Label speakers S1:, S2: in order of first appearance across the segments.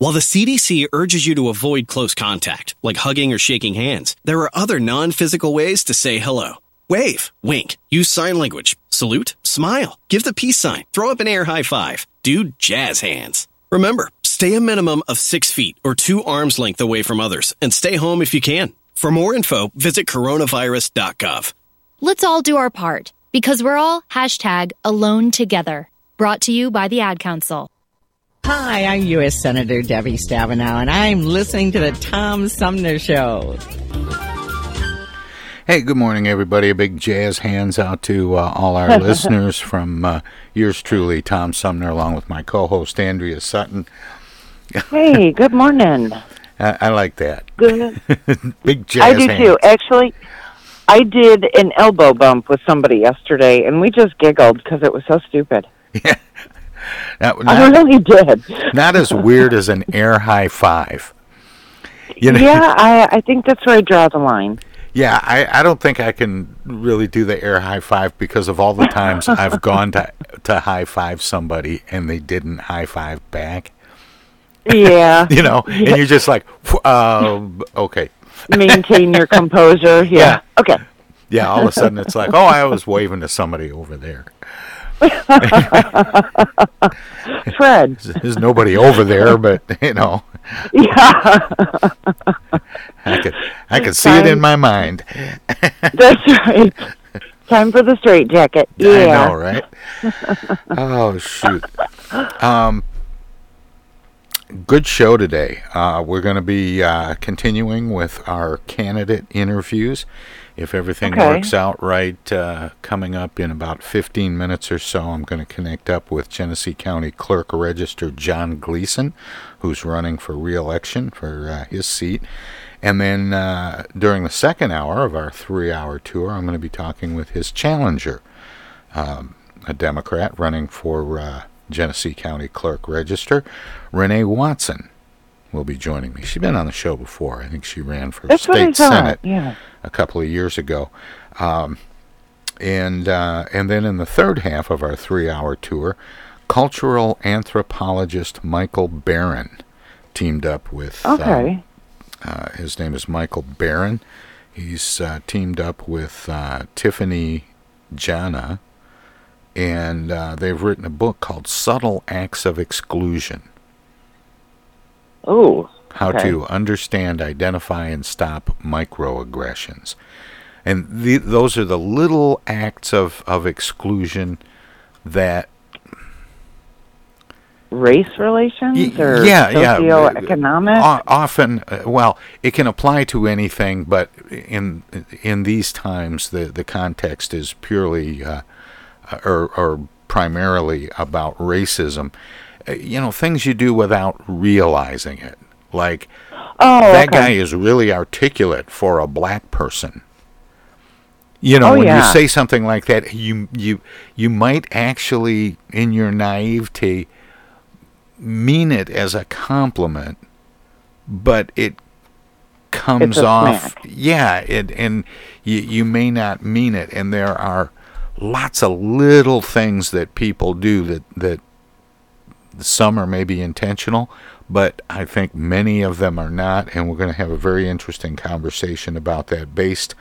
S1: While the CDC urges you to avoid close contact, like hugging or shaking hands, there are other non-physical ways to say hello. Wave, wink, use sign language, salute, smile, give the peace sign, throw up an air high five, do jazz hands. Remember, stay a minimum of six feet or two arms length away from others and stay home if you can. For more info, visit coronavirus.gov.
S2: Let's all do our part because we're all hashtag alone together. Brought to you by the Ad Council.
S3: Hi, I'm U.S. Senator Debbie Stabenow, and I'm listening to the Tom Sumner Show.
S4: Hey, good morning, everybody. A big jazz hands out to uh, all our listeners from uh, yours truly, Tom Sumner, along with my co host, Andrea Sutton.
S5: Hey, good morning.
S4: I, I like that.
S5: Good.
S4: big jazz
S5: I do
S4: hands.
S5: too. Actually, I did an elbow bump with somebody yesterday, and we just giggled because it was so stupid.
S4: Not,
S5: I really did.
S4: not as weird as an air high five. You know,
S5: Yeah, I I think that's where I draw the line.
S4: Yeah, I, I don't think I can really do the air high five because of all the times I've gone to to high five somebody and they didn't high five back.
S5: Yeah,
S4: You know, and you're just like, uh, okay,
S5: maintain your composure. Yeah.
S4: Yeah.
S5: Okay.
S4: yeah. All of a sudden, it's like, oh, I was waving to somebody over there.
S5: Fred.
S4: There's nobody over there, but you know,
S5: Yeah,
S4: I could I could see it in my mind.
S5: that's right. Time for the straight jacket. Yeah.
S4: I know, right? oh shoot. Um, good show today. Uh, we're going to be uh, continuing with our candidate interviews. If everything
S5: Okay.
S4: works out right, uh, coming up in about 15 minutes or so, I'm going to connect up with Genesee County Clerk Register John Gleason, who's running for re-election for uh, his seat. And then uh, during the second hour of our three-hour tour, I'm going to be talking with his challenger, um, a Democrat running for uh, Genesee County Clerk Register, Renee Watson. Will be joining me. She's been on the show before. I think she ran for
S5: That's
S4: state senate
S5: Yeah.
S4: a couple of years ago. Um, and uh, and then in the third half of our three-hour tour, cultural anthropologist Michael Baran teamed up with. um,
S5: Okay.
S4: uh, his name is Michael Baran. He's uh, teamed up with uh, Tiffany Jana, and uh, they've written a book called "Subtle Acts of Exclusion."
S5: Oh.
S4: how
S5: Okay.
S4: to understand, identify, and stop microaggressions. And the, those are the little acts of, of exclusion that
S5: Race relations
S4: Y-
S5: or
S4: yeah, yeah.
S5: socioeconomic?
S4: o- often, uh, well, it can apply to anything, but in in these times, the, the context is purely uh, or, or primarily about racism. Uh, you know, things you do without realizing it. Like,
S5: oh,
S4: that
S5: okay.
S4: guy is really articulate for a black person. You know,
S5: Oh,
S4: when
S5: yeah.
S4: you say something like that, you you you might actually, in your naivety, mean it as a compliment, but it comes off. Yeah, it and you you may not mean it, and there are lots of little things that people do that that some are maybe intentional, but I think many of them are not, and we're going to have a very interesting conversation about that based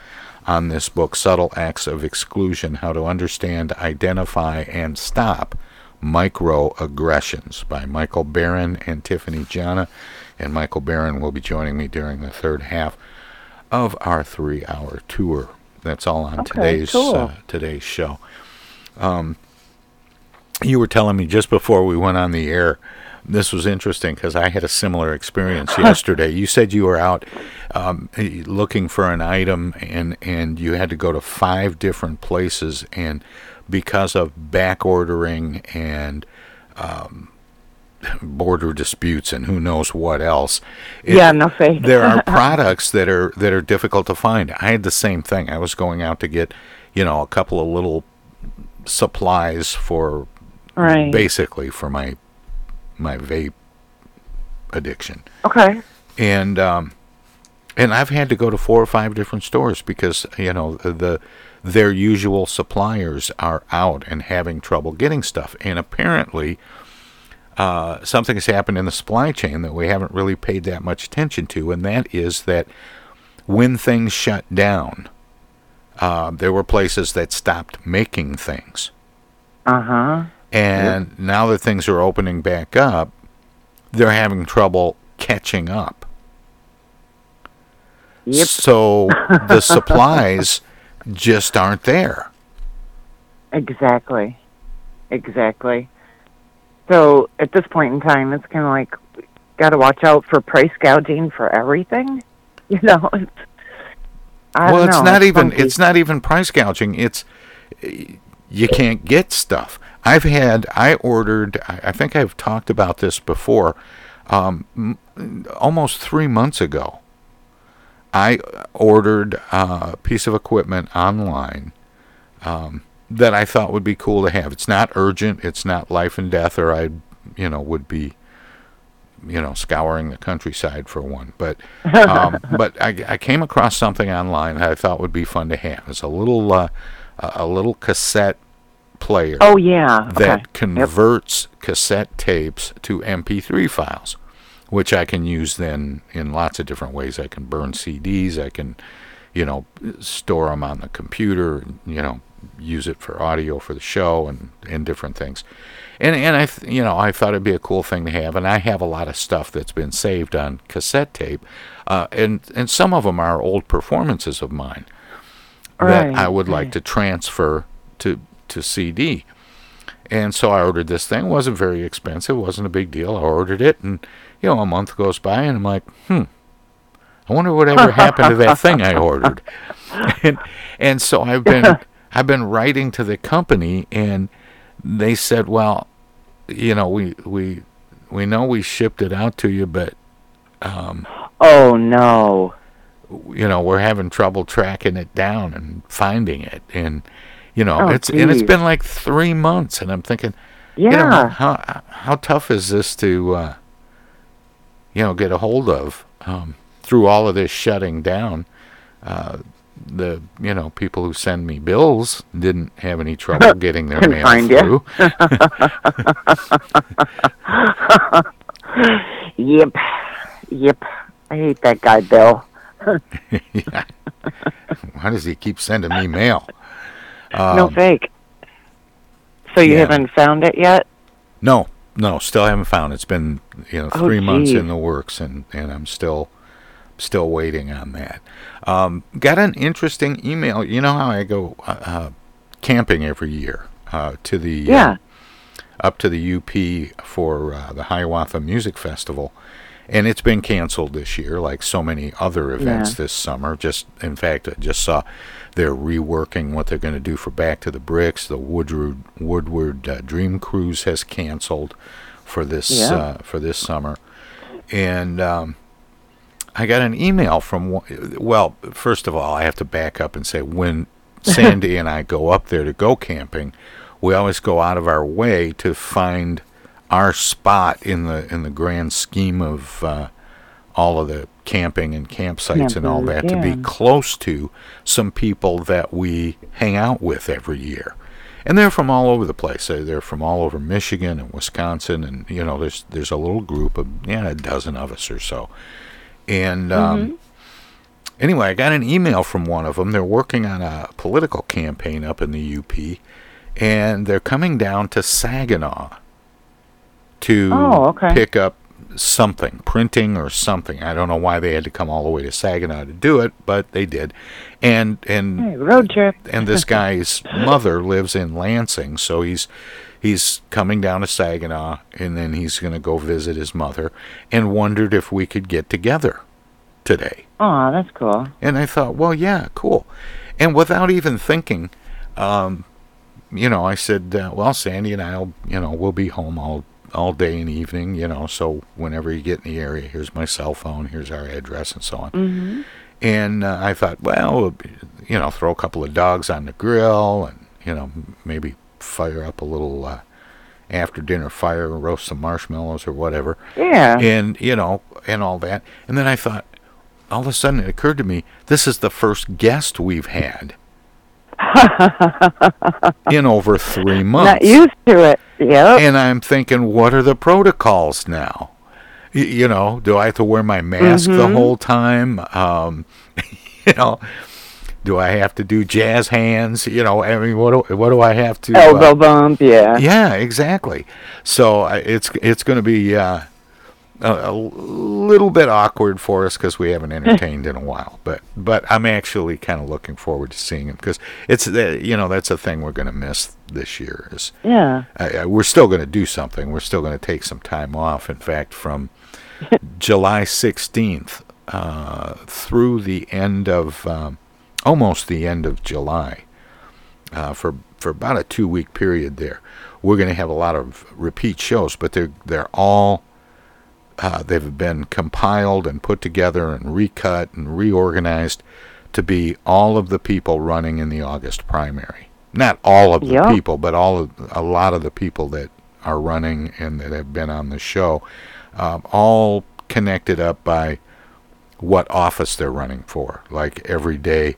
S4: on this book, Subtle Acts of Exclusion How to Understand, Identify, and Stop Microaggressions by Michael Baran and Tiffany Jana. And Michael Baran will be joining me during the third half. of our three-hour tour. That's all on
S5: Okay,
S4: today's
S5: cool.
S4: uh, today's show. Um, you were telling me just before we went on the air. This was interesting because I had a similar experience yesterday. You said you were out um, looking for an item, and and you had to go to five different places, and because of back ordering and um, border disputes and who knows what else. it-
S5: yeah, no fake.
S4: there are products that are that are difficult to find. I had the same thing. I was going out to get, you know, a couple of little supplies for
S5: right.
S4: basically for my my vape addiction.
S5: Okay.
S4: And um and I've had to go to four or five different stores because, you know, the their usual suppliers are out and having trouble getting stuff. And apparently uh, something has happened in the supply chain that we haven't really paid that much attention to, and that is that when things shut down, uh, there were places that stopped making things.
S5: Uh huh.
S4: And now that things are opening back up, they're having trouble catching up.
S5: Yep.
S4: So the supplies just aren't there.
S5: Exactly. Exactly. So at this point in time, it's kind of like got to watch out for price gouging for everything. You know, I
S4: well, it's
S5: know,
S4: not even
S5: funky.
S4: it's not even price gouging. It's you can't get stuff. I've had I ordered. I think I've talked about this before. Um, m- almost three months ago, I ordered a piece of equipment online um, that I thought would be cool to have. It's not urgent. It's not life and death, or I, you know, would be, you know, scouring the countryside for one. But, um, but I, I came across something online that I thought would be fun to have. It's a little, uh, a little cassette player
S5: Oh yeah.
S4: that
S5: okay.
S4: converts cassette tapes to MP3 files, which I can use then in lots of different ways. I can burn CDs. I can, you know, store them on the computer. You know, use it for audio for the show and and different things. And and I th- you know I thought it'd be a cool thing to have. And I have a lot of stuff that's been saved on cassette tape, uh, and and some of them are old performances of mine that
S5: Right,
S4: I would like
S5: right.
S4: to transfer to to CD. And so I ordered this thing. It wasn't very expensive. It wasn't a big deal. I ordered it, and you know, a month goes by, and I'm like, hmm, I wonder whatever happened to that thing I ordered. And and so I've been I've been writing to the company, and they said, well, you know, we we we know we shipped it out to you, but um,
S5: Oh no.
S4: you know we're having trouble tracking it down and finding it and you know
S5: Oh,
S4: it's and it's
S5: geez.
S4: been like three months and i'm thinking
S5: Yeah.
S4: you know how how tough is this to uh you know get a hold of um through all of this shutting down uh the you know people who send me bills didn't have any trouble getting their mail
S5: find
S4: through
S5: Yep. Yep. I hate that guy, Bill.
S4: yeah. why does he keep sending me mail
S5: no
S4: Um,
S5: fake. So you
S4: yeah.
S5: haven't found it yet?
S4: No, no, still haven't found. it. It's been you know
S5: Oh,
S4: three months in the works, and and I'm still still waiting on that. Um, got an interesting email. You know how I go uh, uh, camping every year uh, to the uh,
S5: Yeah.
S4: up to the UP for uh, the Hiawatha Music Festival. And it's been canceled this year, like so many other events
S5: Yeah.
S4: this summer. Just in fact, I just saw they're reworking what they're going to do for Back to the Bricks. The Woodward Woodward uh, Dream Cruise has canceled for this
S5: Yeah.
S4: uh, for this summer, and um, I got an email from. Well, first of all, I have to back up and say when Sandy and I go up there to go camping, we always go out of our way to find our spot in the in the grand scheme of uh, all of the camping and campsites and all that
S5: Campers,
S4: to be close to some people that we hang out with every year. And they're from all over the place. They're, they're from all over Michigan and Wisconsin, and you know, there's there's a little group of yeah, a dozen of us or so. And um, anyway, I got an email from one of them. They're working on a political campaign up in the UP, and they're coming down to Saginaw to
S5: Oh, okay.
S4: pick up something, printing or something. I don't know why they had to come all the way to Saginaw to do it, but they did. And and
S5: Hey, road trip.
S4: and this guy's mother lives in Lansing, so he's he's coming down to Saginaw, and then he's going to go visit his mother, and wondered if we could get together today.
S5: Oh, that's cool.
S4: And I thought, well, yeah, cool. And without even thinking, um, you know, I said, uh, well, Sandy and I'll, you know, we'll be home all all day and evening, you know. So whenever you get in the area, here's my cell phone, here's our address, and so on.
S5: Mm-hmm.
S4: And uh, I thought, well, you know, throw a couple of dogs on the grill, and you know, maybe fire up a little uh, after dinner fire, roast some marshmallows or whatever
S5: Yeah.
S4: and you know and all that and then i thought all of a sudden it occurred to me this is the first guest we've had in over three months
S5: Not used to it. Yep.
S4: and i'm thinking what are the protocols now Y- you know do i have to wear my mask the
S5: Mm-hmm.
S4: whole time um you know do i have to do jazz hands you know i mean what do, what do i have to uh,
S5: Elbow bump. Yeah.
S4: yeah, exactly. So uh, it's it's going to be uh, a, a little bit awkward for us because we haven't entertained in a while. But but I'm actually kind of looking forward to seeing him because it's the you know that's a thing we're going to miss this year. Is
S5: Yeah.
S4: uh, uh, we're still going to do something. We're still going to take some time off. In fact, from July 16th uh, through the end of um, almost the end of July uh, for for about a two week period there. We're going to have a lot of repeat shows, but they're they're all uh, they've been compiled and put together and recut and reorganized to be all of the people running in the August primary. Not all of the
S5: Yeah.
S4: people, but all of a lot of the people that are running and that have been on the show, um, all connected up by what office they're running for. Like every day,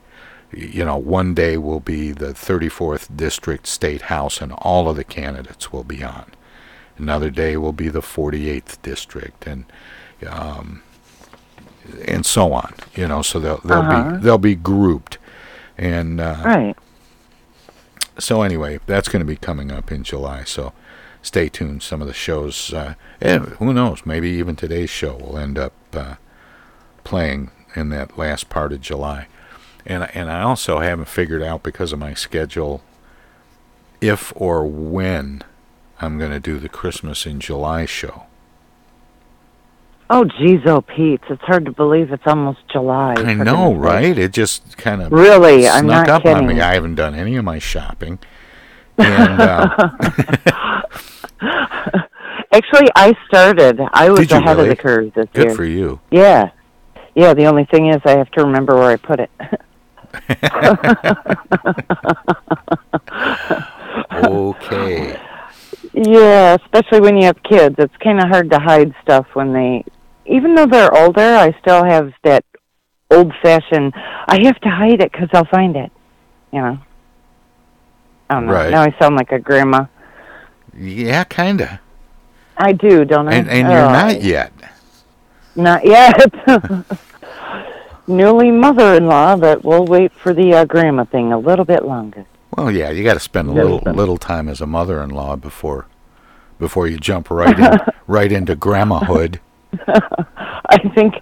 S4: you know, one day will be the 34th District State House, and all of the candidates will be on. Another day will be the 48th District, and um, and so on. You know, so they'll they'll
S5: Uh-huh.
S4: be they'll be grouped, and uh,
S5: Right.
S4: so anyway, that's going to be coming up in July. So stay tuned. Some of the shows, uh, and who knows? Maybe even today's show will end up uh, playing in that last part of July. And and I also haven't figured out because of my schedule if or when I'm going to do the Christmas in July show.
S5: Oh, geez, oh, Pete. It's hard to believe it's almost July.
S4: I know, right? It just kind of
S5: Really, I'm
S4: snuck
S5: not
S4: up on me. I haven't done any of my shopping. And uh,
S5: Actually, I started. I was ahead
S4: really?
S5: of the curve this
S4: good
S5: year.
S4: Good for you.
S5: Yeah. Yeah, the only thing is I have to remember where I put it.
S4: Okay.
S5: yeah, especially when you have kids. It's kind of hard to hide stuff when they even though they're older, I still have that old-fashioned I have to hide it cuz I'll find it. You know. I don't know.
S4: Right.
S5: Now I sound like a grandma.
S4: Yeah, kinda.
S5: I do, don't I?
S4: And and you're
S5: Oh,
S4: not yet.
S5: Not yet. Newly mother-in-law, but we'll wait for the uh, grandma thing a little bit longer.
S4: Well, yeah, you got to spend a little little time as a mother-in-law before before you jump right in, right into grandmahood.
S5: I think,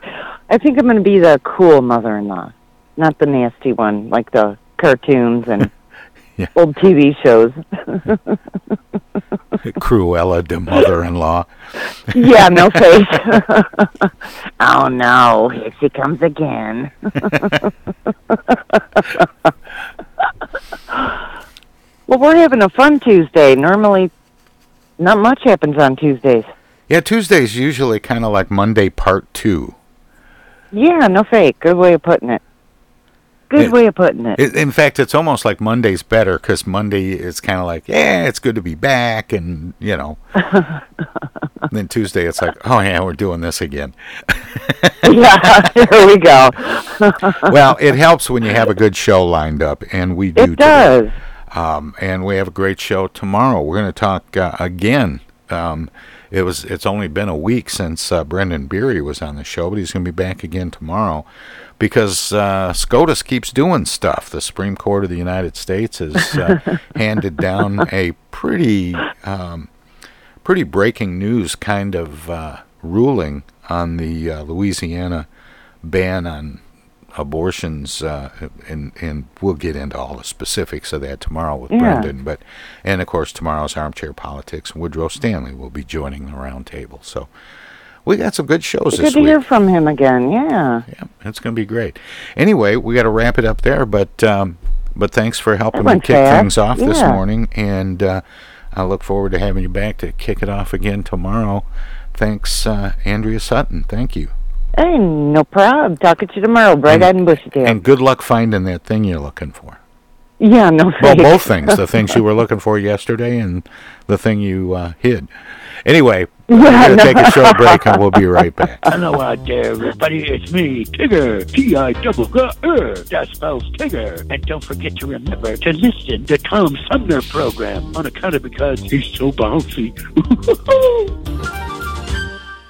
S5: I think I'm going to be the cool mother-in-law, not the nasty one like the cartoons and
S4: Yeah.
S5: old TV shows.
S4: Cruella de mother-in-law.
S5: yeah, no face. oh no, here she comes again. well, we're having a fun Tuesday. Normally, not much happens on Tuesdays.
S4: Yeah, Tuesday's usually kind of like Monday part 2.
S5: Yeah, no fake. Good way of putting it. Good
S4: It-
S5: way of putting it.
S4: I- In fact, it's almost like Monday's better cuz Monday is kind of like, yeah, it's good to be back and, you know. then Tuesday it's like, oh yeah, we're doing this again.
S5: yeah, here we go.
S4: well, it helps when you have a good show lined up and we do
S5: It
S4: today.
S5: does.
S4: Um, and we have a great show tomorrow. We're going to talk uh, again. Um, it was it's only been a week since uh, Brendan Beery was on the show, but he's going to be back again tomorrow because uh, SCOTUS keeps doing stuff. The Supreme Court of the United States has uh, handed down a pretty um, pretty breaking news kind of uh, ruling on the uh, Louisiana ban on abortions, uh, and and we'll get into all the specifics of that tomorrow with
S5: Yeah.
S4: Brendan. But and of course tomorrow's armchair politics. Woodrow Stanley will be joining the roundtable. So we got some good shows
S5: Good
S4: this
S5: to
S4: week.
S5: hear from him again. Yeah.
S4: Yeah, it's going to be great. Anyway, we got to wrap it up there, but um, but thanks for helping me kick
S5: fast.
S4: things off this morning, and uh, I look forward to having you back to kick it off again tomorrow. Thanks, uh, Andrea Sutton. Thank you,
S5: Hey, no problem. Talking to you tomorrow, bright eyed and bushy tailed.
S4: and good luck finding that thing you're looking for.
S5: Yeah, no
S4: Well,
S5: thanks.
S4: both things: the things you were looking for yesterday, and the thing you uh, hid. Anyway, we're going to take a short break, and we'll be right back.
S6: Hello out there, everybody. It's me, Tigger. T-I double G R. That spells Tigger. And don't forget to remember to listen to Tom Sumner program on account of because he's so bouncy.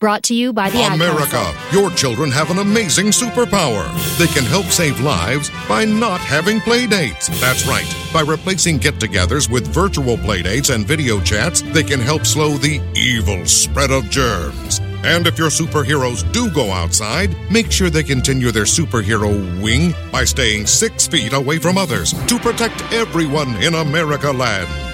S2: Brought to you by the
S7: America,
S2: Council.
S7: your children have an amazing superpower. They can help save lives by not having playdates. That's right. By replacing get togethers with virtual playdates and video chats, they can help slow the evil spread of germs. And if your superheroes do go outside, make sure they continue their superhero wing by staying six feet away from others to protect everyone in America land.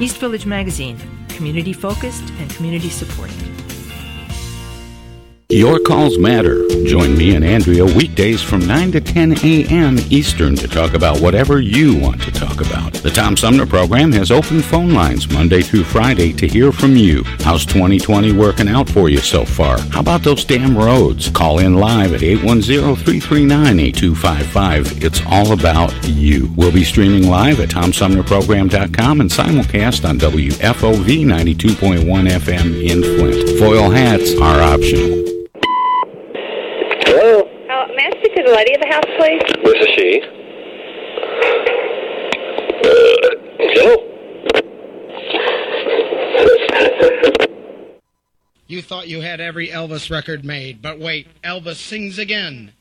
S8: East Village Magazine, community focused and community supported.
S9: Your calls matter. Join me and Andrea weekdays from 9 to 10 a.m. Eastern to talk about whatever you want to talk about. The Tom Sumner program has open phone lines Monday through Friday to hear from you. How's 2020 working out for you so far? How about those damn roads? Call in live at 810-339-8255. It's all about you. We'll be streaming live at TomSumnerProgram.com and simulcast on WFOV 92.1 FM in Flint. Foil hats are optional.
S10: Hello? Uh, may I speak to the lady of the house, please?
S11: This is she. Uh, hello?
S12: You thought you had every Elvis record made, but wait, Elvis sings again.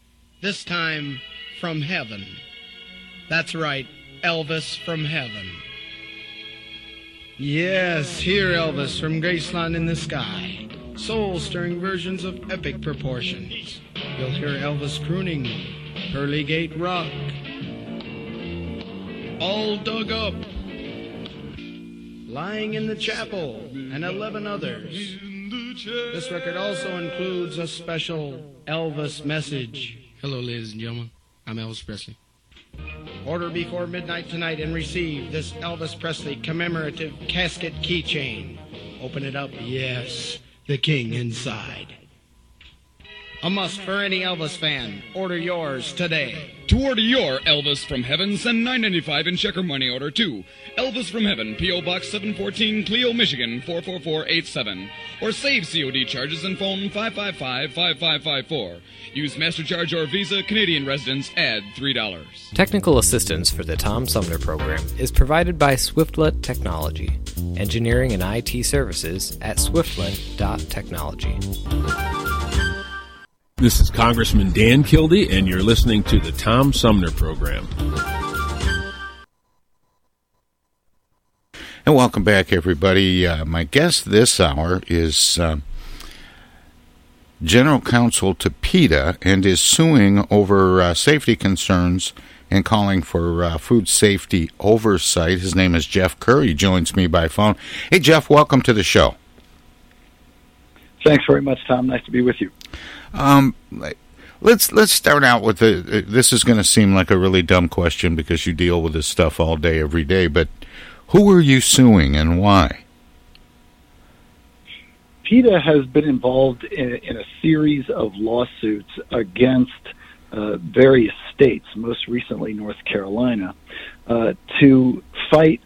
S12: This time from heaven. That's right, Elvis from heaven. Yes, here, Elvis from Graceland in the Sky. Soul stirring versions of epic proportions. You'll hear Elvis crooning, Pearly Gate Rock. All dug up. Lying in the Chapel, and 11 others. This record also includes a special Elvis message. Hello, ladies and gentlemen. I'm Elvis Presley. Order before midnight tonight and receive this Elvis Presley commemorative casket keychain. Open it up. Yes, the king inside. A must for any Elvis fan. Order yours today.
S13: To order your Elvis from Heaven, send nine ninety five in check or money order to Elvis from Heaven, P.O. Box 714, Clio, Michigan 44487. Or save COD charges and phone 555-5554. Use MasterCharge or Visa, Canadian residents, add $3.
S14: Technical assistance for the Tom Sumner program is provided by Swiftlet Technology, engineering and IT services at swiftlet.technology.
S15: This is Congressman Dan Kildee, and you're listening to the Tom Sumner Program.
S4: And welcome back, everybody. Uh, my guest this hour is uh, General Counsel to PETA and is suing over uh, safety concerns and calling for uh, food safety oversight. His name is Jeff Kerr. He joins me by phone. Hey, Jeff, welcome to the show.
S16: Thanks very much, Tom. Nice to be with you.
S4: Um, let's let's start out with the. This is going to seem like a really dumb question because you deal with this stuff all day, every day. But who are you suing and why?
S16: PETA has been involved in, in a series of lawsuits against uh, various states, most recently North Carolina, uh, to fight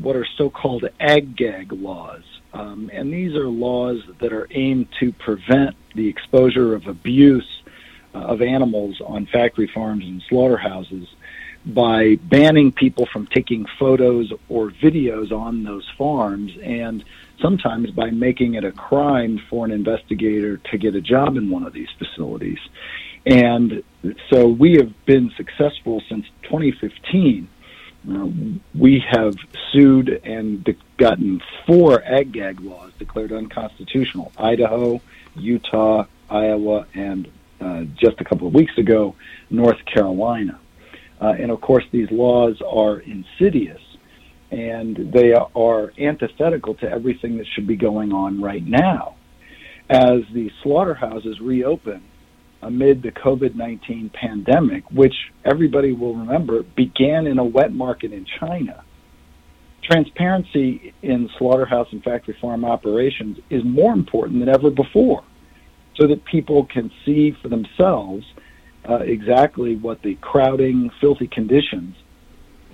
S16: what are so-called ag-gag laws. Um, and these are laws that are aimed to prevent the exposure of abuse uh, of animals on factory farms and slaughterhouses by banning people from taking photos or videos on those farms and sometimes by making it a crime for an investigator to get a job in one of these facilities. And so we have been successful since 2015 uh, we have sued and gotten four ag gag laws declared unconstitutional Idaho, Utah, Iowa, and uh, just a couple of weeks ago, North Carolina. Uh, and of course, these laws are insidious and they are antithetical to everything that should be going on right now. As the slaughterhouses reopen, amid the COVID 19 pandemic, which everybody will remember began in a wet market in China. Transparency in slaughterhouse and factory farm operations is more important than ever before so that people can see for themselves uh, exactly what the crowding, filthy conditions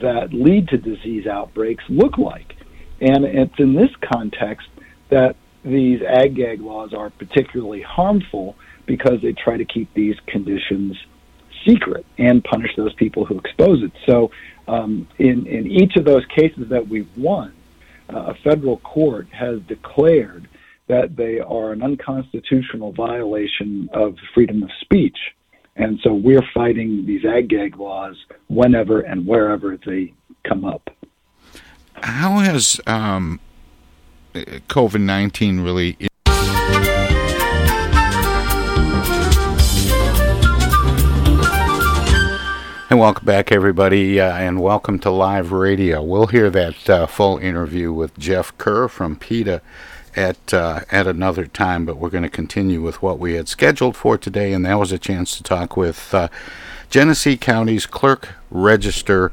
S16: that lead to disease outbreaks look like. And it's in this context that these ag gag laws are particularly harmful because they try to keep these conditions secret and punish those people who expose it. So, um, in in each of those cases that we've won, uh, a federal court has declared that they are an unconstitutional violation of freedom of speech. And so we're fighting these ag gag laws whenever and wherever they come up.
S4: How has um, COVID 19 really welcome back, everybody, uh, and welcome to Live Radio. We'll hear that uh, full interview with Jeff Kerr from PETA at uh, at another time, but we're going to continue with what we had scheduled for today, and that was a chance to talk with uh, Genesee County's clerk register,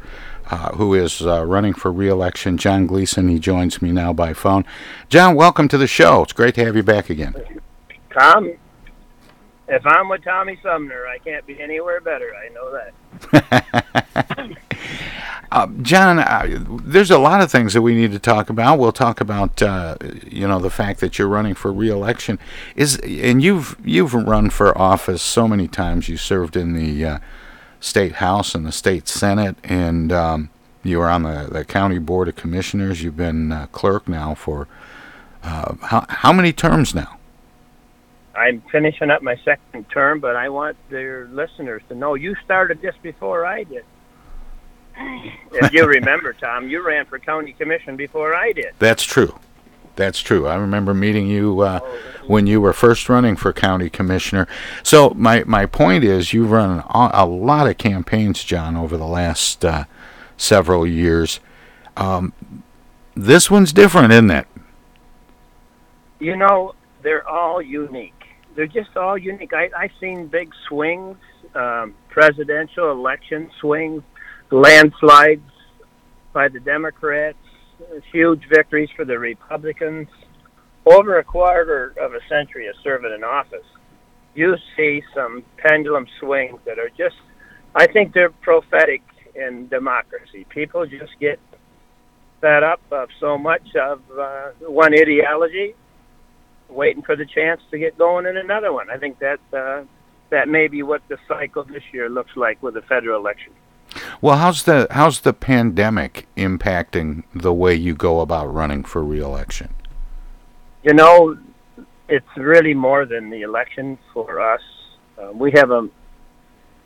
S4: uh, who is uh, running for re-election, John Gleason. He joins me now by phone. John, welcome to the show. It's great to have you back again.
S17: Tom, if I'm with Tommy Sumner, I can't be anywhere better. I know that.
S4: Uh, John, uh, there's a lot of things that we need to talk about. We'll talk about, uh, you know, the fact that you're running for re-election. Is and you've you've run for office so many times. You served in the uh, state house and the state senate, and um, you were on the, the county board of commissioners. You've been uh, clerk now for uh, how how many terms now?
S17: I'm finishing up my second term, but I want their listeners to know you started this before I did. if you remember, Tom, you ran for county commission before I did.
S4: That's true. That's true. I remember meeting you uh, when you were first running for county commissioner. So my my point is, you've run a, lot of campaigns, John, over the last uh, several years. Um, this one's different, isn't it?
S17: You know, they're all unique they're just all unique. I, I've seen big swings, um, presidential election swings, landslides by the Democrats, huge victories for the Republicans. Over a quarter of a century of serving in office, you see some pendulum swings that are just, I think they're prophetic in democracy. People just get fed up of so much of uh, one ideology waiting for the chance to get going in another one. I think that uh, that may be what the cycle this year looks like with the federal election.
S4: Well, how's the how's the pandemic impacting the way you go about running for reelection?
S17: You know, it's really more than the election for us. Uh, we have a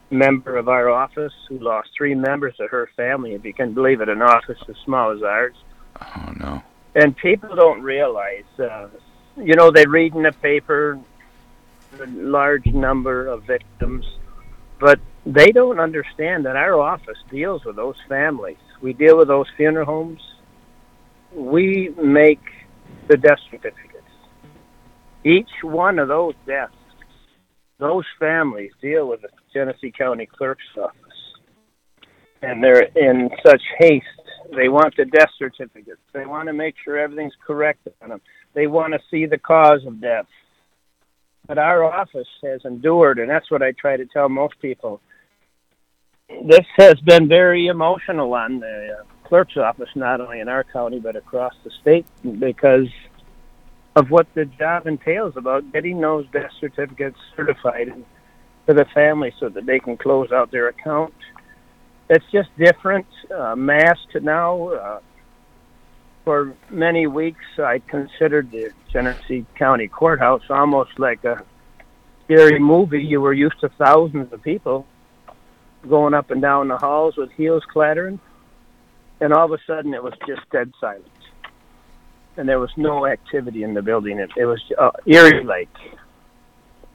S17: member of our office who lost three members of her family. If you can believe it, an office as small as ours.
S4: Oh no!
S17: And people don't realize, uh, you know, they read in the paper a large number of victims, but they don't understand that our office deals with those families. We deal with those funeral homes. We make the death certificates. Each one of those deaths, those families deal with the Genesee County Clerk's office. And they're in such haste. They want the death certificates. They want to make sure everything's correct on them. They want to see the cause of death. But our office has endured, and that's what I try to tell most people. This has been very emotional on the uh, clerk's office, not only in our county, but across the state, because of what the job entails about getting those death certificates certified for the family so that they can close out their account. It's just different. Uh, masked now. Uh, for many weeks, I considered the Genesee County Courthouse almost like a scary movie. You were used to thousands of people going up and down the halls with heels clattering, and all of a sudden it was just dead silence and there was no activity in the building. It, it was uh, eerie like.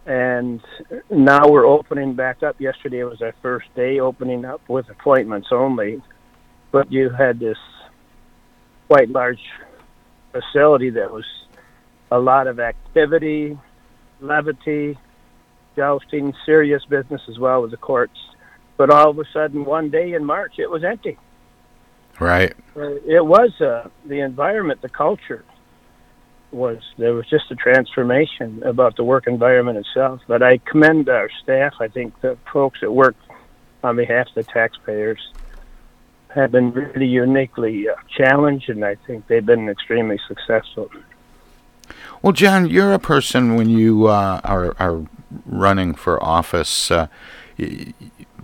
S17: And now we're opening back up. Yesterday was our first day opening up with appointments only, but you had this quite large facility that was a lot of activity, levity, jousting, serious business as well with the courts. But all of a sudden, one day in March, it was empty.
S4: Right.
S17: It was uh, the environment, the culture was there was just a transformation about the work environment itself. But I commend our staff. I think the folks that work on behalf of the taxpayers have been really uniquely uh, challenged, and I think they've been extremely successful.
S4: Well, John, you're a person when you uh, are are running for office. Uh,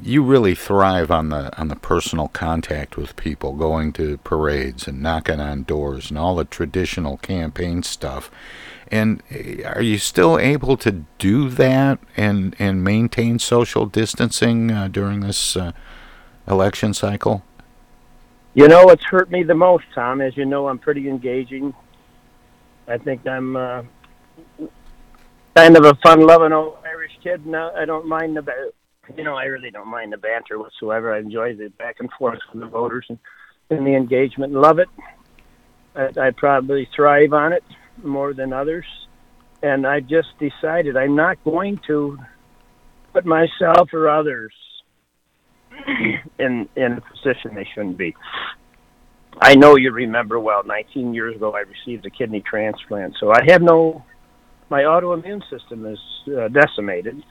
S4: you really thrive on the on the personal contact with people, going to parades and knocking on doors and all the traditional campaign stuff. And eh, are you still able to do that and and maintain social distancing uh, during this uh, election cycle?
S17: You know what's hurt me the most, Tom. As you know, I'm pretty engaging. I think I'm uh, kind of a fun-loving old Irish kid. No, I don't mind about you know, I really don't mind the banter whatsoever. I enjoy the back and forth with the voters and, and the engagement. Love it. I, I probably thrive on it more than others. And I just decided I'm not going to put myself or others in in a position they shouldn't be. I know you remember well. 19 years ago, I received a kidney transplant, so I have no. My autoimmune system is uh, decimated,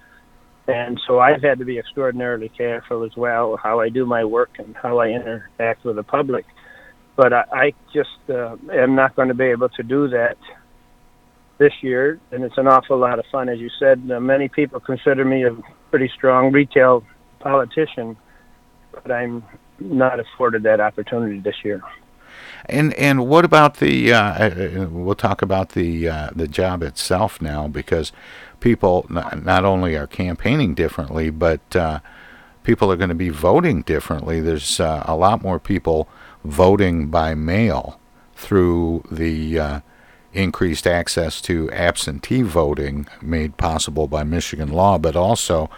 S17: and so I've had to be extraordinarily careful as well how I do my work and how I interact with the public. But I, I just uh, am not going to be able to do that this year, and it's an awful lot of fun. As you said, uh, many people consider me a pretty strong retail politician, but I'm not afforded that opportunity this year.
S4: And and what about the? Uh, uh we'll talk about the uh, the job itself now because people not, not only are campaigning differently, but uh, people are going to be voting differently. There's uh, a lot more people voting by mail through the uh, increased access to absentee voting made possible by Michigan law, but also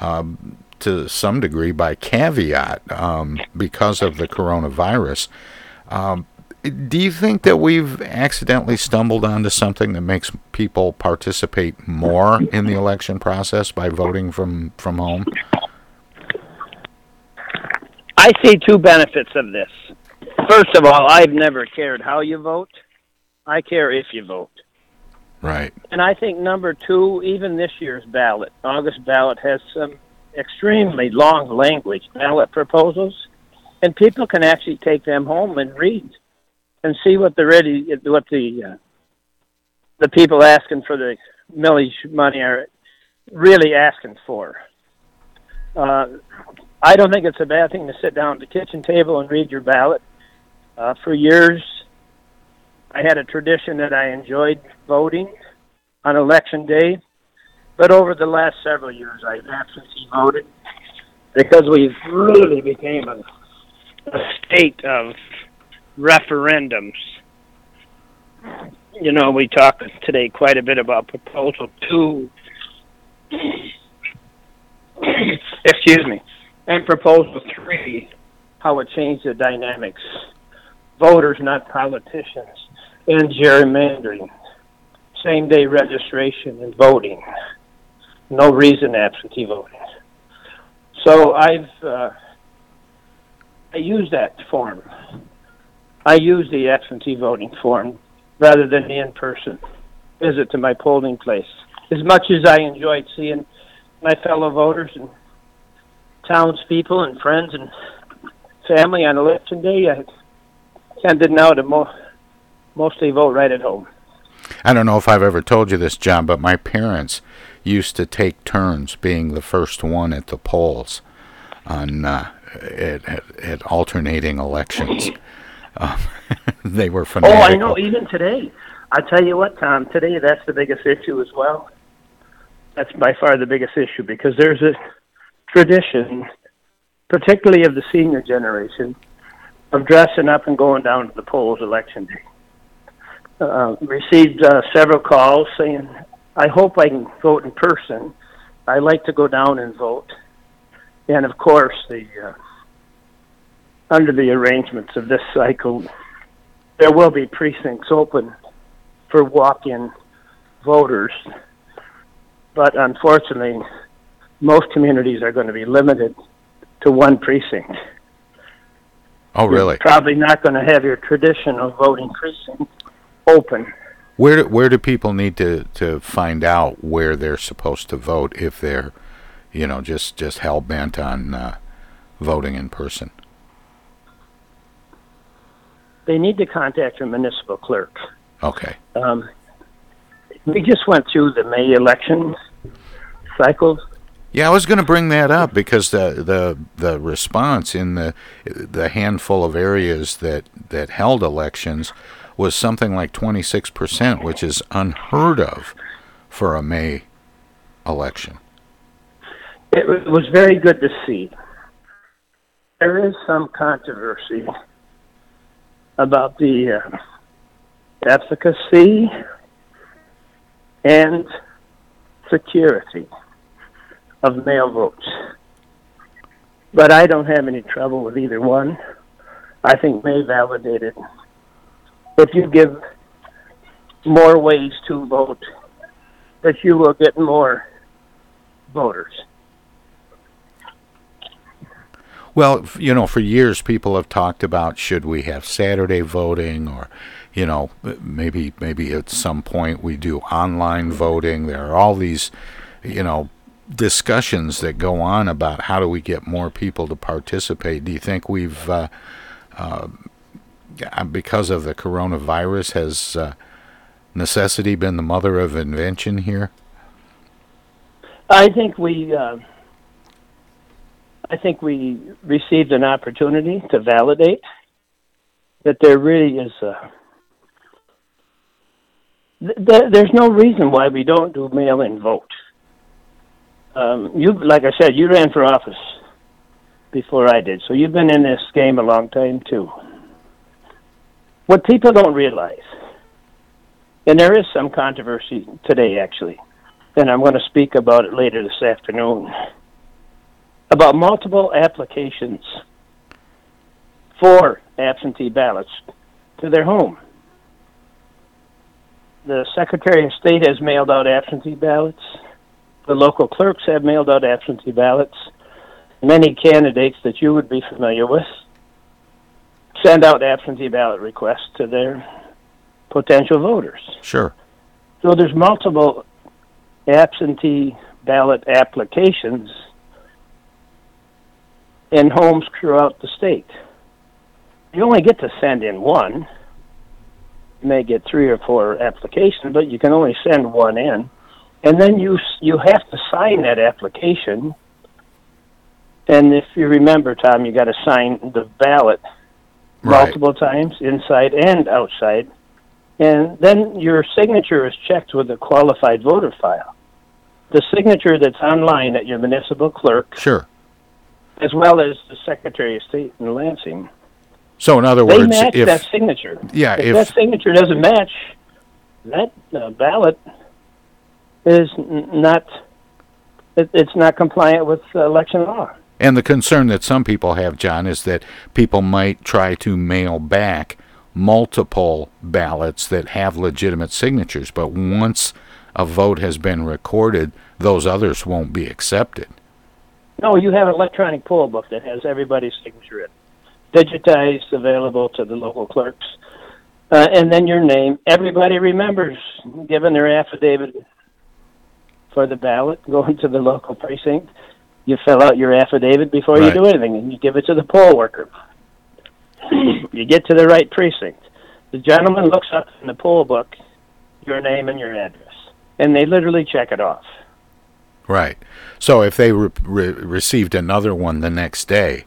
S4: um, to some degree by caveat um, because of the coronavirus. Um, do you think that we've accidentally stumbled onto something that makes people participate more in the election process by voting from from home?
S17: I see two benefits of this. First of all, I've never cared how you vote. I care if you vote.
S4: Right.
S17: And I think number two, even this year's ballot, August ballot has some extremely long language ballot proposals, and people can actually take them home and read and see what the ready what the uh, the people asking for the millage money are really asking for. Uh, I don't think it's a bad thing to sit down at the kitchen table and read your ballot. Uh, for years, I had a tradition that I enjoyed voting on election day, But over the last several years, I've absentee voted because we've really became a, a state of referendums. You know, we talked today quite a bit about Proposal 2. Excuse me. And Proposal 3, how it changed the dynamics. Voters, not politicians. And gerrymandering. Same day registration and voting. No reason absentee voting. So I've uh, I use that form. I use the absentee voting form rather than the in-person visit to my polling place. As much as I enjoyed seeing my fellow voters and townspeople and friends and family on election day, I tended now to mo- mostly vote right at home.
S4: I don't know if I've ever told you this, John, but my parents used to take turns being the first one at the polls on uh, at, at, at, alternating elections. Um, they were fanatical.
S17: Oh, I know. Even today, I tell you what, Tom. Today, that's the biggest issue as well. That's by far the biggest issue because there's a tradition, particularly of the senior generation, of dressing up and going down to the polls election day. Uh, received uh, several calls saying, "I hope I can vote in person. I like to go down and vote." And of course, the uh, under the arrangements of this cycle, there will be precincts open for walk-in voters, but unfortunately, most communities are going to be limited to one precinct.
S4: Oh, really?
S17: You're probably not going to have your traditional voting precinct open.
S4: Where do, where do people need to, to find out where they're supposed to vote if they're, you know, just just hell bent on uh, voting in person?
S17: They need to contact your municipal clerk.
S4: Okay.
S17: Um, we just went through the May election cycle.
S4: Yeah, I was going to bring that up because the the the response in the the handful of areas that that held elections was something like 26%, which is unheard of for a May election.
S17: It was very good to see. There is some controversy about the uh, efficacy and security of mail votes. But I don't have any trouble with either one. I think May validated if you give more ways to vote, that you will get more voters.
S4: Well, you know, for years people have talked about should we have Saturday voting or you know, maybe maybe at some point we do online voting. There are all these, you know, discussions that go on about how do we get more people to participate. Do you think we've uh, uh, because of the coronavirus, has uh, necessity been the mother of invention here?
S17: I think we, uh, I think we received an opportunity to validate that there really is a. Th- there's no reason why we don't do mail-in vote. Um, you, like I said, you ran for office before I did, so you've been in this game a long time too. What people don't realize, and there is some controversy today actually, and I'm going to speak about it later this afternoon, about multiple applications for absentee ballots to their home. The Secretary of State has mailed out absentee ballots. The local clerks have mailed out absentee ballots. Many candidates that you would be familiar with send out absentee ballot requests to their potential voters.
S4: Sure.
S17: So there's multiple absentee ballot applications in homes throughout the state. You only get to send in one. You may get three or four applications, but you can only send one in. And then you you have to sign that application. And if you remember, Tom, you got to sign the ballot
S4: Right.
S17: multiple times, inside and outside. And then your signature is checked with a qualified voter file. the signature that's online at your municipal clerk,
S4: Sure.
S17: as well as the Secretary of State in Lansing,
S4: So in other
S17: they
S4: words,
S17: match
S4: if
S17: that signature.
S4: Yeah,
S17: if,
S4: if-
S17: that signature doesn't match, that uh, ballot is n- not. It, it's not compliant with uh, election law.
S4: And the concern that some people have, John, is that people might try to mail back multiple ballots that have legitimate signatures, but once a vote has been recorded, those others won't be accepted.
S17: No, you have an electronic poll book that has everybody's signature in, it, digitized, available to the local clerks, uh, and then your name. Everybody remembers giving their affidavit for the ballot, going to the local precinct. You fill out your affidavit before you do anything, and you give it to the poll worker. you get to the right precinct. The gentleman looks up in the poll book your name and your address, and they literally check it off.
S4: Right. So if they re- re- received another one the next day,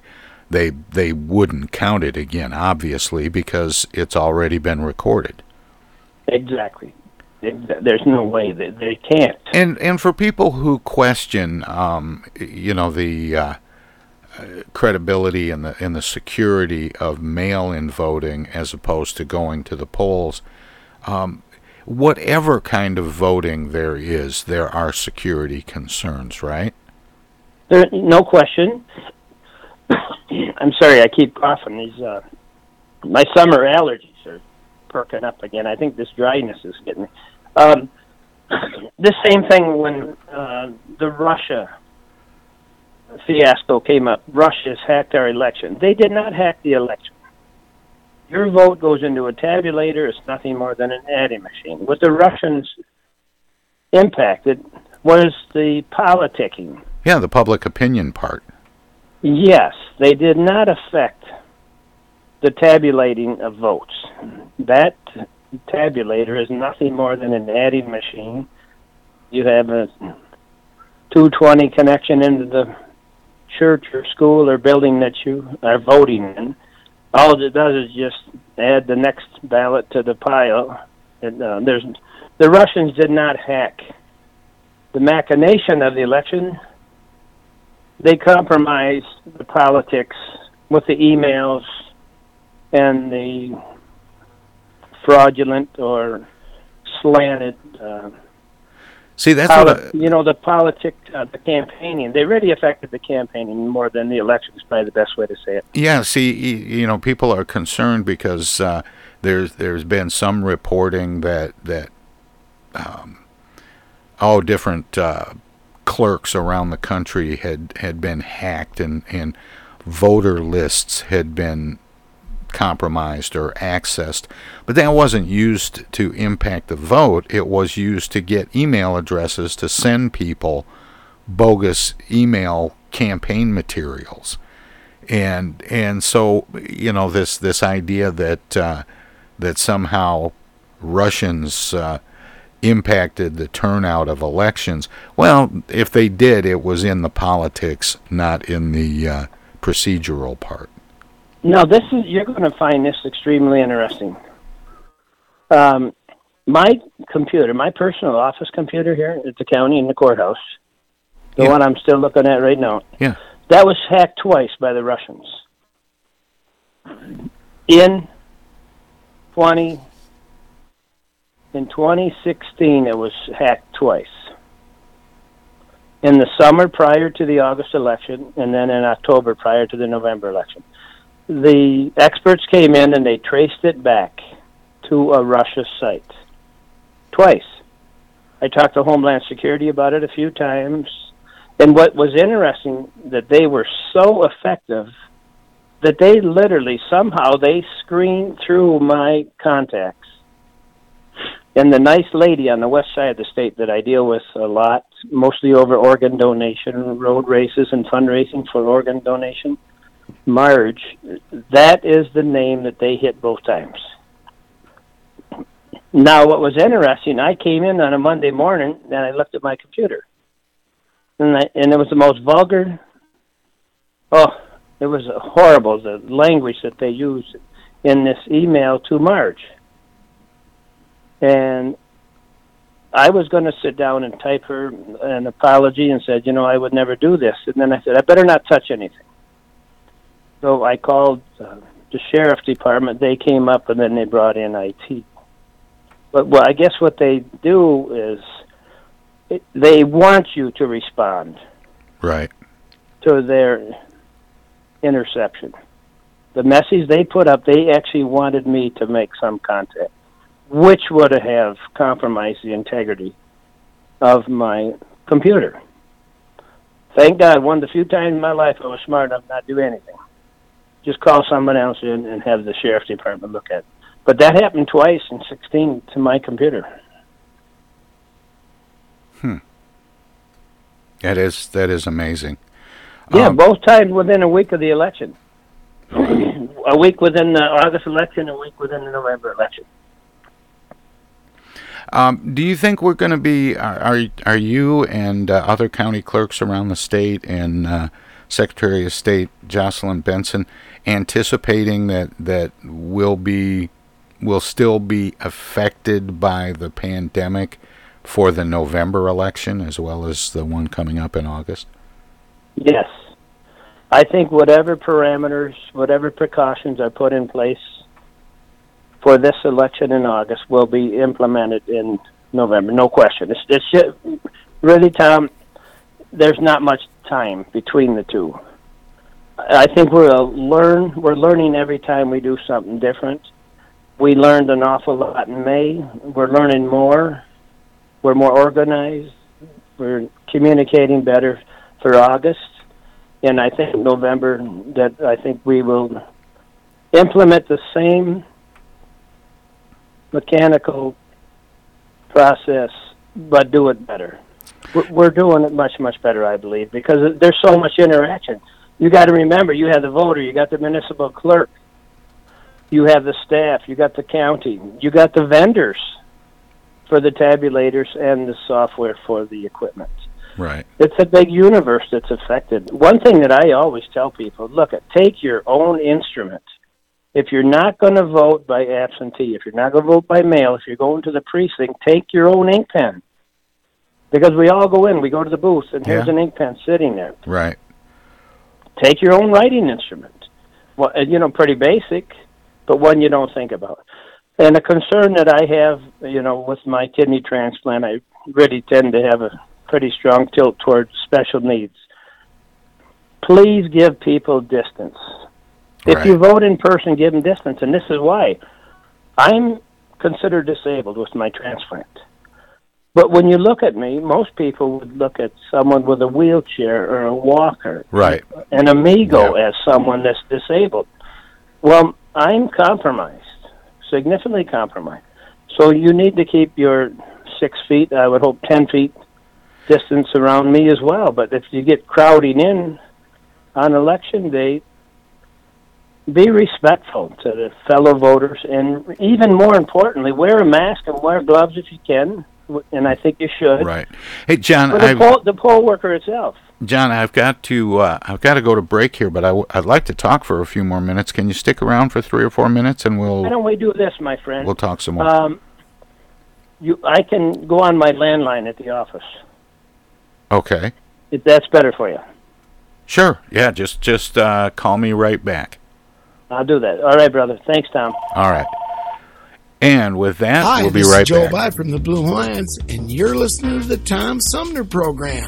S4: they they wouldn't count it again, obviously, because it's already been recorded.
S17: Exactly. There's no way that they can't.
S4: And and for people who question, um, you know, the uh, uh, credibility and the and the security of mail-in voting as opposed to going to the polls, um, whatever kind of voting there is, there are security concerns, right?
S17: There, no question. I'm sorry, I keep coughing. These uh, my summer allergies perking up again. I think this dryness is getting me. Um, the same thing when uh, the Russia fiasco came up. Russia's hacked our election. They did not hack the election. Your vote goes into a tabulator. It's nothing more than an adding machine. What the Russians impacted was the politicking.
S4: Yeah, the public opinion part.
S17: Yes, they did not affect the tabulating of votes. That tabulator is nothing more than an adding machine. You have a 220 connection into the church or school or building that you are voting in. All it does is just add the next ballot to the pile. And, uh, there's the Russians did not hack the machination of the election they compromised the politics with the emails and the fraudulent or slanted. Uh,
S4: See, that's
S17: poli-
S4: what I,
S17: you know the politic, uh, the campaigning. They really affected the campaigning more than the election. Is probably the best way to say it.
S4: Yeah, see, you know, people are concerned because uh, there's there's been some reporting that that um, all different uh, clerks around the country had had been hacked and and voter lists had been compromised or accessed. But that wasn't used to impact the vote. It was used to get email addresses to send people bogus email campaign materials and and so you know this this idea that uh, that somehow Russians uh, impacted the turnout of elections. Well, if they did, it was in the politics, not in the uh, procedural part.
S17: No, this is you're going to find this extremely interesting. Um, my computer, my personal office computer here at the county in the courthouse, the
S4: Yeah.
S17: one I'm still looking at right now,
S4: Yeah.
S17: that was hacked twice by the Russians. In twenty in 2016, it was hacked twice. In the summer prior to the August election, and then in October prior to the November election the experts came in and they traced it back to a Russia site twice. I talked to Homeland Security about it a few times, and what was interesting that they were so effective that they literally somehow they screened through my contacts. And the nice lady on the west side of the state that I deal with a lot, mostly over organ donation, road races, and fundraising for organ donation, Marge, that is the name that they hit both times. Now, what was interesting, I came in on a Monday morning and I looked at my computer, and I, and it was the most vulgar. Oh, it was horrible the language that they used in this email to Marge, and I was going to sit down and type her an apology and said, you know, I would never do this. And then I said, I better not touch anything. So I called uh, the sheriff department. They came up and then they brought in IT. But well, I guess what they do is it, they want you to respond
S4: Right.
S17: to their interception. The message they put up, they actually wanted me to make some contact, which would have compromised the integrity of my computer. Thank God, one of the few times in my life I was smart enough not to do anything. Just call someone else in and have the sheriff's department look at it. But that happened twice in 16 to my computer.
S4: Hmm. That is that is amazing.
S17: Yeah,
S4: Um,
S17: both times within a week of the election. a week within the August election, a week within the November election.
S4: Um, do you think we're going to be are are, you and uh, other county clerks around the state and uh, Secretary of State Jocelyn Benson anticipating that that will be will still be affected by the pandemic for the November election as well as the one coming up in August?
S17: Yes. I think whatever parameters, whatever precautions are put in place for this election in August will be implemented in November. No question. It's, it's really, Tom, there's not much time between the two. I think we're a learn. We're learning every time we do something different. We learned an awful lot in May. We're learning more. We're more organized. We're communicating better for August, and I think November that I think we will implement the same mechanical process, but do it better. We're doing it much, much better, I believe, because there's so much interaction. You got to remember, you have the voter, you got the municipal clerk, you have the staff, you got the county, you got the vendors for the tabulators and the software for the equipment.
S4: Right.
S17: It's a big universe that's affected. One thing that I always tell people, look, take your own instrument. If you're not going to vote by absentee, if you're not going to vote by mail, if you're going to the precinct, take your own ink pen. Because we all go in, we go to the booth, and here's an ink pen sitting there.
S4: Right.
S17: Take your own writing instrument. Well, uh, you know, pretty basic, but one you don't think about. And a concern that I have, you know, with my kidney transplant, I really tend to have a pretty strong tilt towards special needs. Please give people distance. If you vote in person, give them distance. And this is why I'm considered disabled with my transplant. But when you look at me, most people would look at someone with a wheelchair or a walker,
S4: Right.
S17: an amigo, as someone that's disabled. Well, I'm compromised, significantly compromised. So you need to keep your six feet, I would hope 10 feet distance around me as well. But if you get crowding in on election day, be respectful to the fellow voters, and even more importantly, wear a mask and wear gloves if you can. And I think you should.
S4: Right. Hey, John,
S17: the poll, the poll worker itself.
S4: John, I've got to uh, I've got to go to break here, but I w- I'd like to talk for a few more minutes. Can you stick around for three or four minutes, and we'll Why
S17: don't we do this, my friend?
S4: we'll talk some more.
S17: Um, you, I can go on my landline at the office
S4: okay.
S17: if that's better for you.
S4: Sure. Yeah. Just just uh, call me right back.
S17: I'll do that. All right, brother. Thanks, Tom.
S4: All right. And with that,
S12: Hi,
S4: we'll be
S12: this
S4: right
S12: is Joe
S4: back.
S12: By from the Blue Hawaiians, and you're listening to the Tom Sumner Program.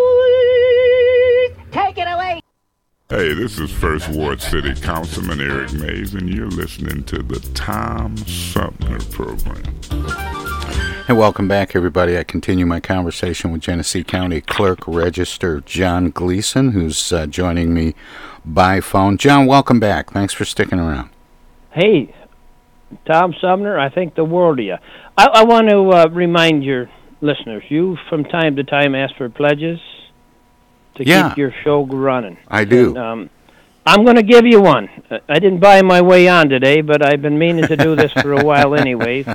S18: Take it away.
S19: Hey, this is First Ward City Councilman Eric Mays, and you're listening to the Tom Sumner Program.
S4: And welcome back, everybody. I continue my conversation with Genesee County Clerk Register John Gleason, who's uh, joining me by phone. John, welcome back. Thanks for sticking around.
S20: Hey, Tom Sumner, I think the world of you. I, I want to uh, remind your listeners, you from time to time ask for pledges to
S4: Yeah.
S20: keep your show running.
S4: I do.
S20: And, um, I'm going to give you one. I didn't buy my way on today, but I've been meaning to do this for a while anyway.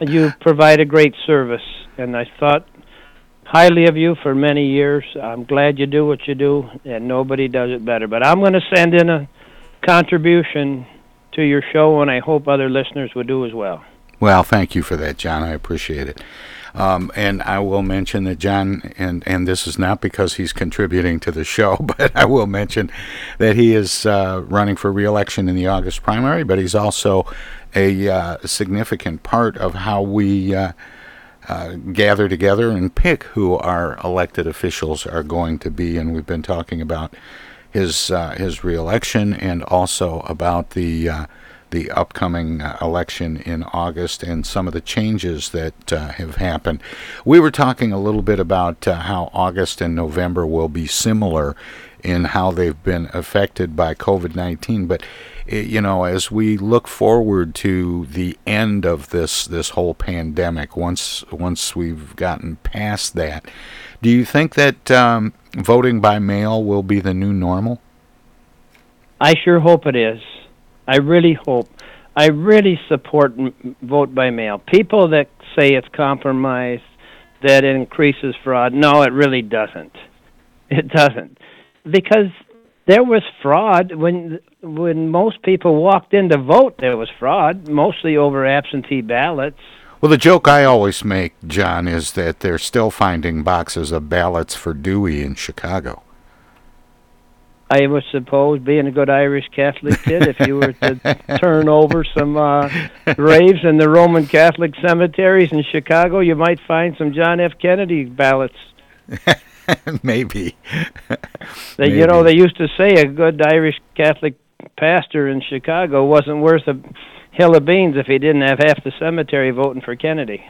S20: You provide a great service, and I thought highly of you for many years. I'm glad you do what you do, and nobody does it better. But I'm going to send in a contribution to your show, and I hope other listeners would do as well.
S4: Well, thank you for that, John. I appreciate it. Um, and I will mention that John, and, and this is not because he's contributing to the show, but I will mention that he is uh, running for reelection in the August primary, but he's also a uh, significant part of how we uh, uh, gather together and pick who our elected officials are going to be. And we've been talking about his uh, his reelection and also about the uh, the upcoming uh, election in August and some of the changes that uh, have happened. We were talking a little bit about uh, how August and November will be similar in how they've been affected by COVID 19. But, eh, you know, as we look forward to the end of this, this whole pandemic, once, once we've gotten past that, do you think that um, voting by mail will be the new normal?
S17: I sure hope it is. I really hope. I really support m- vote by mail. People that say it's compromised, that it increases fraud, no, it really doesn't. It doesn't, because there was fraud when when most people walked in to vote. There was fraud, mostly over absentee ballots.
S4: Well, the joke I always make, John, is that they're still finding boxes of ballots for Dewey in Chicago.
S17: I would suppose, being a good Irish Catholic kid, if you were to turn over some uh, graves in the Roman Catholic cemeteries in Chicago, you might find some John F. Kennedy ballots.
S4: Maybe.
S17: They, you know, they used to say a good Irish Catholic pastor in Chicago wasn't worth a hill of beans if he didn't have half the cemetery voting for Kennedy.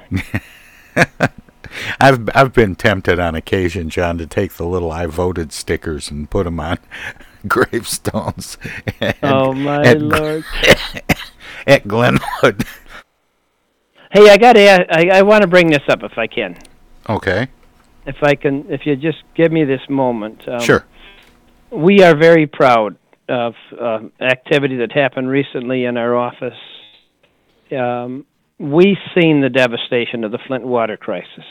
S4: I've I've been tempted on occasion, John, to take the little "I voted" stickers and put them on gravestones. At,
S17: oh my
S4: at,
S17: lord!
S4: at Glenwood.
S17: Hey, I got to. I I want to bring this up if I can.
S4: Okay.
S17: If I can, if you just give me this moment. Um,
S4: Sure.
S17: We are very proud of uh, activity that happened recently in our office. Um, we seen the devastation of the Flint water crisis.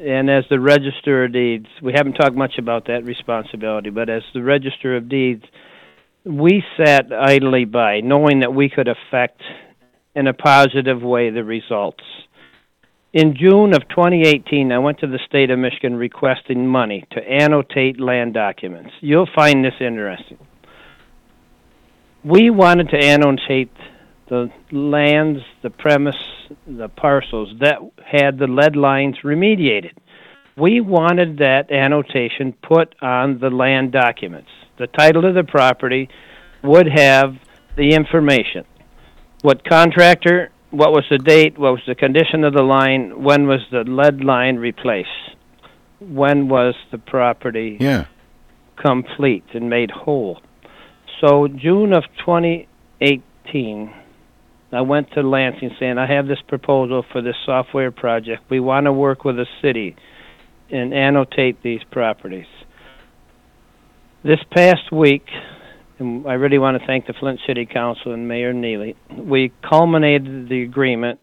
S17: And as the Register of Deeds, we haven't talked much about that responsibility, but as the Register of Deeds, we sat idly by, knowing that we could affect in a positive way the results. In June of 2018, I went to the state of Michigan requesting money to annotate land documents. You'll find this interesting. We wanted to annotate the lands, the premise, the parcels that had the lead lines remediated. We wanted that annotation put on the land documents. The title of the property would have the information. What contractor, what was the date, what was the condition of the line, when was the lead line replaced, when was the property
S4: Yeah.
S17: complete and made whole. So June of 2018, I went to Lansing saying, I have this proposal for this software project. We want to work with the city and annotate these properties. This past week, and I really want to thank the Flint City Council and Mayor Neeley, we culminated the agreement.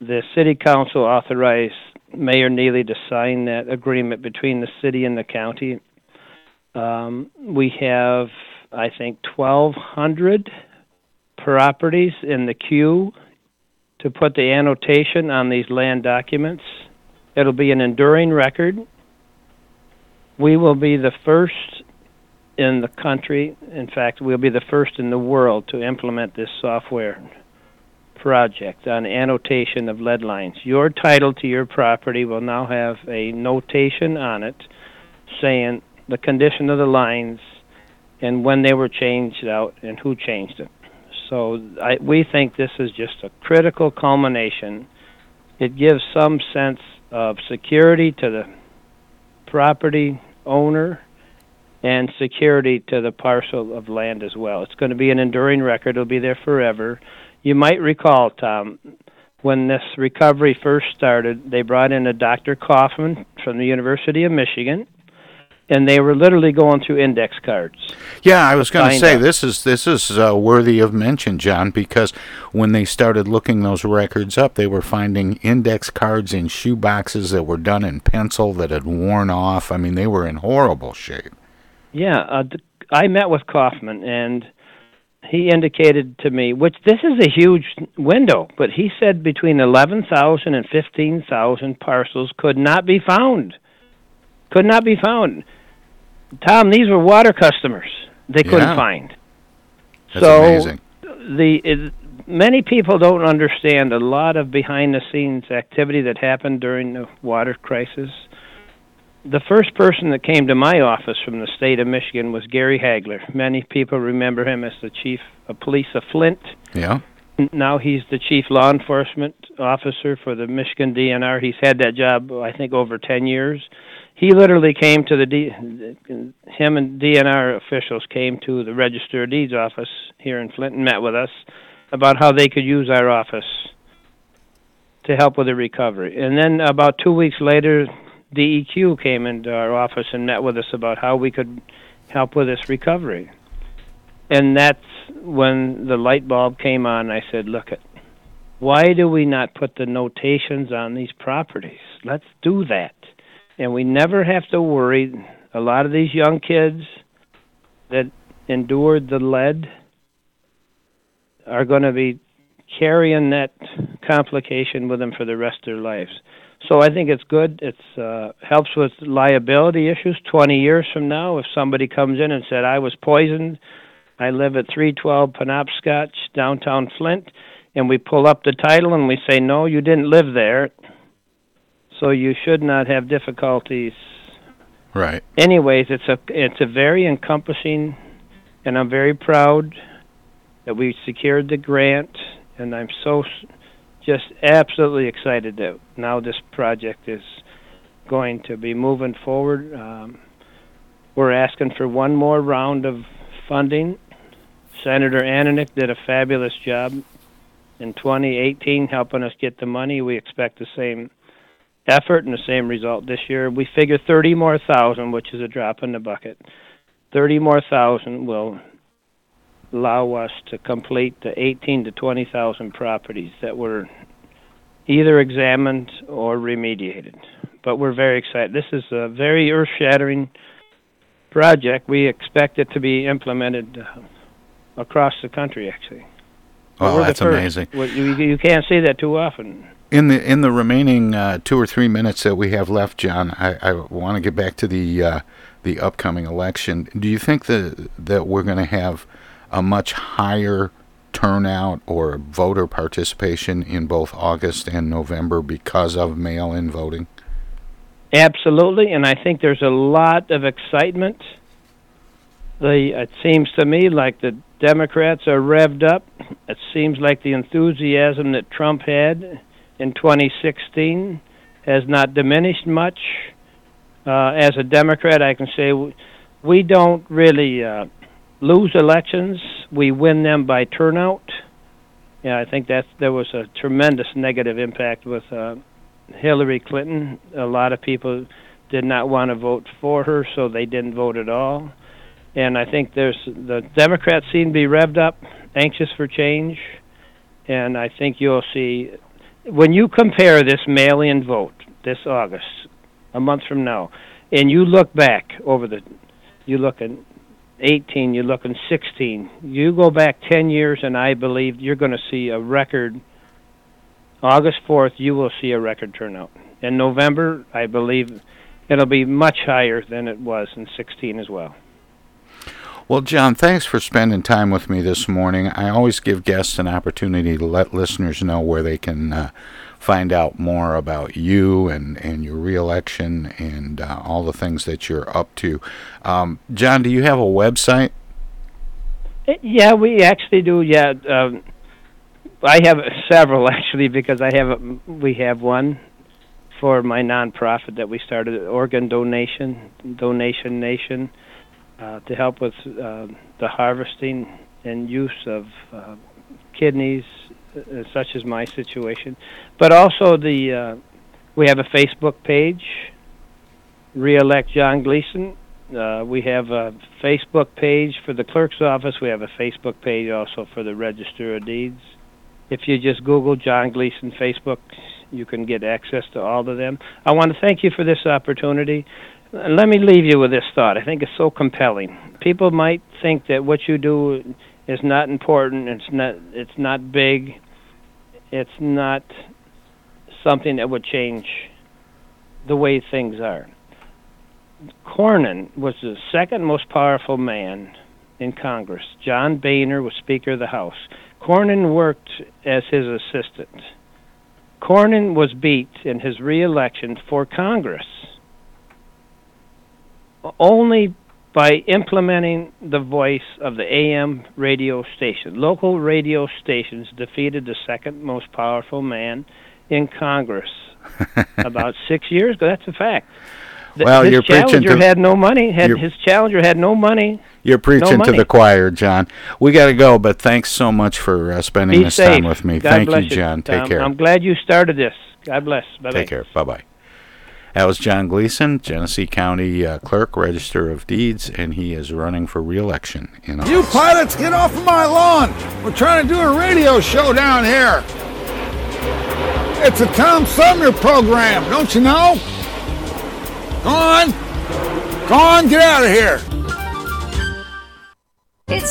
S17: The City Council authorized Mayor Neeley to sign that agreement between the city and the county. Um, we have, I think, 1,200 properties in the queue to put the annotation on these land documents. It'll be an enduring record. We will be the first in the country, in fact, we'll be the first in the world to implement this software project on annotation of lead lines. Your title to your property will now have a notation on it saying the condition of the lines and when they were changed out and who changed it. So I, we think this is just a critical culmination. It gives some sense of security to the property owner and security to the parcel of land as well. It's going to be an enduring record. It'll be there forever. You might recall, Tom, when this recovery first started, they brought in a Dr. Kaufman from the University of Michigan, and they were literally going through index cards.
S4: Yeah, I was going to say
S17: out.
S4: this is this is uh, worthy of mention, John, because when they started looking those records up, they were finding index cards in shoe boxes that were done in pencil that had worn off. I mean, they were in horrible shape.
S17: Yeah, uh, I met with Kaufman, and he indicated to me, which this is a huge window, but he said between 11,000 and 15,000 parcels could not be found. Could not be found. Tom, these were water customers. They couldn't
S4: Yeah.
S17: find.
S4: That's
S17: so
S4: amazing.
S17: the it, many people don't understand a lot of behind the scenes activity that happened during the water crisis. The first person that came to my office from the state of Michigan was Gary Hagler. Many people remember him as the chief of police of Flint.
S4: Yeah.
S17: Now he's the chief law enforcement officer for the Michigan DNR. He's had that job, I think, over 10 years. He literally came to the D, him and DNR officials came to the Register of Deeds office here in Flint and met with us about how they could use our office to help with the recovery. And then about two weeks later, DEQ came into our office and met with us about how we could help with this recovery. And that's when the light bulb came on. I said, "Look, it, why do we not put the notations on these properties? Let's do that." And we never have to worry. A lot of these young kids that endured the lead are going to be carrying that complication with them for the rest of their lives. So I think it's good. It's uh, helps with liability issues. Twenty years from now, if somebody comes in and said I was poisoned, I live at 312 Penobscot, downtown Flint, and we pull up the title and we say no, you didn't live there so you should not have difficulties.
S4: Right.
S17: Anyways, it's a it's a very encompassing, and I'm very proud that we secured the grant, and I'm so just absolutely excited that now this project is going to be moving forward. Um, we're asking for one more round of funding. Senator Ananich did a fabulous job in 2018 helping us get the money. We expect the same effort and the same result this year. We figure 30 more thousand, which is a drop in the bucket. 30 more thousand will allow us to complete the 18 to 20,000 properties that were either examined or remediated. But we're very excited. This is a very earth-shattering project. We expect it to be implemented uh, across the country, actually.
S4: Oh, that's amazing.
S17: You, you can't see that too often.
S4: In the in the remaining uh, two or three minutes that we have left, John, I, I want to get back to the uh, the upcoming election. Do you think that that we're going to have a much higher turnout or voter participation in both August and November because of mail-in voting?
S17: Absolutely, and I think there's a lot of excitement. The it seems to me like the Democrats are revved up. It seems like the enthusiasm that Trump had in 2016 has not diminished much. Uh, as a Democrat, I can say we don't really uh, lose elections; we win them by turnout. Yeah, I think that there was a tremendous negative impact with uh, Hillary Clinton. A lot of people did not want to vote for her, so they didn't vote at all. And I think there's the Democrats seem to be revved up, anxious for change, and I think you'll see when you compare this mail-in vote this August, a month from now, and you look back over the, you look at 18, you look at 16, you go back 10 years, and I believe you're going to see a record. August 4th, you will see a record turnout. In November, I believe it'll be much higher than it was in 16 as well.
S4: Well, John, thanks for spending time with me this morning. I always give guests an opportunity to let listeners know where they can uh, find out more about you and, and your reelection and uh, all the things that you're up to. Um, John, do you have a website?
S17: Yeah, we actually do. Yeah, um, I have several actually because I have a, we have one for my nonprofit that we started, Organ Donation Donation Nation uh, to help with uh, the harvesting and use of uh, kidneys, uh, such as my situation. But also the uh, we have a Facebook page, Reelect John Gleason. We have a Facebook page for the clerk's office. We have a Facebook page also for the Register of Deeds. If you just Google John Gleason Facebook, you can get access to all of them. I want to thank you for this opportunity. Let me leave you with this thought. I think it's so compelling. People might think that what you do is not important. It's not. It's not big. It's not something that would change the way things are. Cornyn was the second most powerful man in Congress. John Boehner was Speaker of the House. Cornyn worked as his assistant. Cornyn was beat in his reelection for Congress only by implementing the voice of the AM radio station. Local radio stations defeated the second most powerful man in Congress about six years ago. That's a fact. th-
S4: Well,
S17: his
S4: you're preaching
S17: challenger
S4: to-
S17: had no money. Had his challenger had no money.
S4: You're preaching to
S17: money.
S4: the choir, John. We got to go, but thanks so much for uh, spending
S17: Be
S4: this
S17: safe.
S4: time with me.
S17: God
S4: Thank you, John. Take care.
S17: I'm glad you started this. God bless. Bye
S4: Take care. Bye bye. That was John Gleason, Genesee County uh, Clerk, Register of Deeds, and he is running for re-election in
S21: You pilots, get off of my lawn! We're trying to do a radio show down here. It's a Tom Sumner program, don't you know? Go on. Go on, get out of here.
S22: It's